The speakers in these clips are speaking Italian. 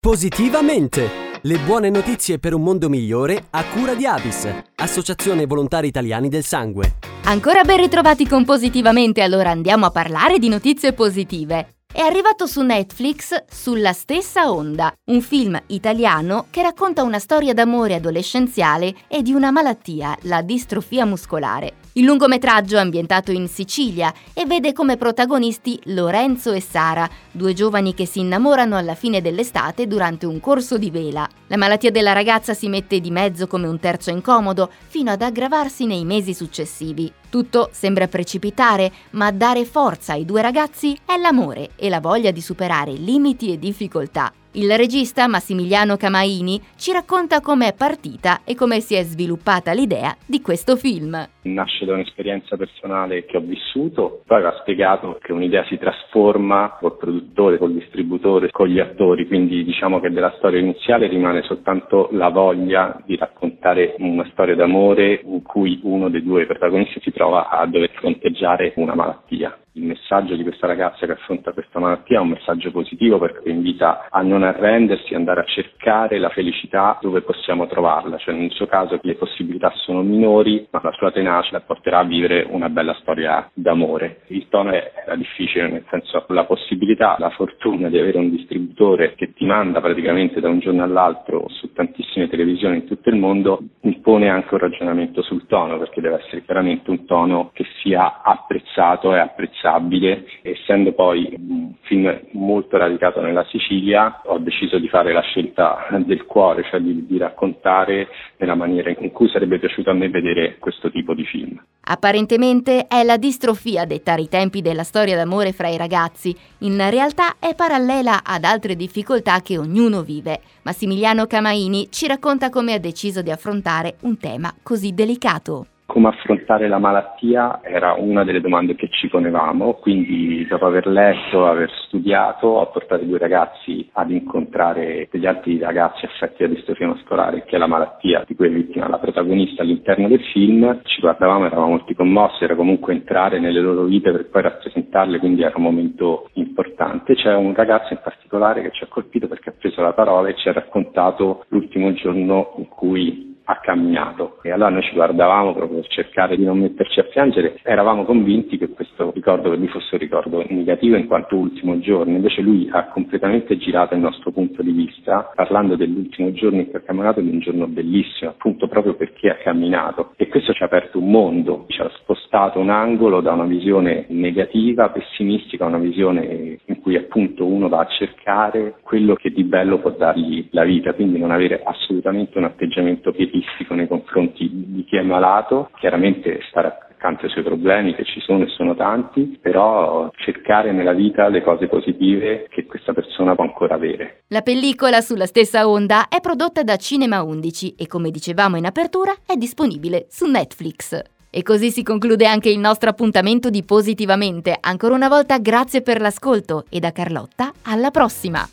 Positivamente! Le buone notizie per un mondo migliore a cura di Avis, Associazione Volontari Italiani del Sangue. Ancora ben ritrovati con Positivamente, allora andiamo a parlare di notizie positive. È arrivato su Netflix Sulla stessa onda, un film italiano che racconta una storia d'amore adolescenziale e di una malattia, la distrofia muscolare. Il lungometraggio è ambientato in Sicilia e vede come protagonisti Lorenzo e Sara, due giovani che si innamorano alla fine dell'estate durante un corso di vela. La malattia della ragazza si mette di mezzo come un terzo incomodo, fino ad aggravarsi nei mesi successivi. Tutto sembra precipitare, ma dare forza ai due ragazzi è l'amore e la voglia di superare limiti e difficoltà. Il regista Massimiliano Camaini ci racconta com'è partita e come si è sviluppata l'idea di questo film. Nasce da un'esperienza personale che ho vissuto, poi va spiegato che un'idea si trasforma col produttore, col distributore, con gli attori, quindi diciamo che della storia iniziale rimane soltanto la voglia di raccontare una storia d'amore in cui uno dei due protagonisti si trova a dover fronteggiare una malattia il messaggio di questa ragazza che affronta questa malattia è un messaggio positivo perché invita a non arrendersi, andare a cercare la felicità dove possiamo trovarla, cioè nel suo caso le possibilità sono minori, ma la sua tenacia la porterà a vivere una bella storia d'amore. Il tono era difficile, nel senso la possibilità, la fortuna di avere un distributore che ti manda praticamente da un giorno all'altro su tantissime televisioni in tutto il mondo impone anche un ragionamento sul tono, perché deve essere chiaramente un tono che sia apprezzato e apprezzato apprezzabile. Essendo poi un film molto radicato nella Sicilia, ho deciso di fare la scelta del cuore, cioè di, di raccontare nella maniera in cui sarebbe piaciuto a me vedere questo tipo di film. Apparentemente è la distrofia a dettare i tempi della storia d'amore fra i ragazzi, in realtà è parallela ad altre difficoltà che ognuno vive. Massimiliano Camaini ci racconta come ha deciso di affrontare un tema così delicato come affrontare la malattia era una delle domande che ci ponevamo, quindi dopo aver letto, aver studiato, ho portato i due ragazzi ad incontrare degli altri ragazzi affetti da distrofia muscolare, che è la malattia di cui è vittima la protagonista all'interno del film. Ci guardavamo, eravamo molto commossi, era comunque entrare nelle loro vite per poi rappresentarle, quindi era un momento importante. C'è un ragazzo in particolare che ci ha colpito perché ha preso la parola e ci ha raccontato l'ultimo giorno in cui ha camminato. E allora noi ci guardavamo proprio per cercare di non metterci a piangere, eravamo convinti che questo ricordo per lui fosse un ricordo negativo in quanto ultimo giorno, invece lui ha completamente girato il nostro punto di vista parlando dell'ultimo giorno in cui ha camminato di un giorno bellissimo, appunto proprio perché ha camminato. E questo ci ha aperto un mondo, ci ha spostato un angolo da una visione negativa, pessimistica, a una visione cui appunto uno va a cercare quello che di bello può dargli la vita, quindi non avere assolutamente un atteggiamento pietistico nei confronti di chi è malato, chiaramente stare accanto ai suoi problemi che ci sono e sono tanti, però cercare nella vita le cose positive che questa persona può ancora avere. La pellicola sulla stessa onda è prodotta da Cinema 11 e come dicevamo in apertura è disponibile su Netflix. E così si conclude anche il nostro appuntamento di Positivamente. Ancora una volta grazie per l'ascolto e da Carlotta alla prossima.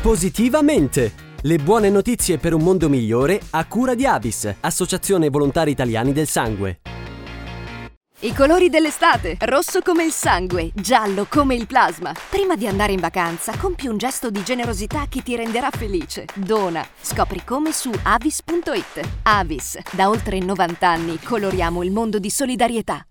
Positivamente! Le buone notizie per un mondo migliore a cura di Avis, Associazione Volontari Italiani del Sangue. I colori dell'estate, rosso come il sangue, giallo come il plasma. Prima di andare in vacanza, compi un gesto di generosità che ti renderà felice. Dona. Scopri come su avis.it. Avis, da oltre 90 anni coloriamo il mondo di solidarietà.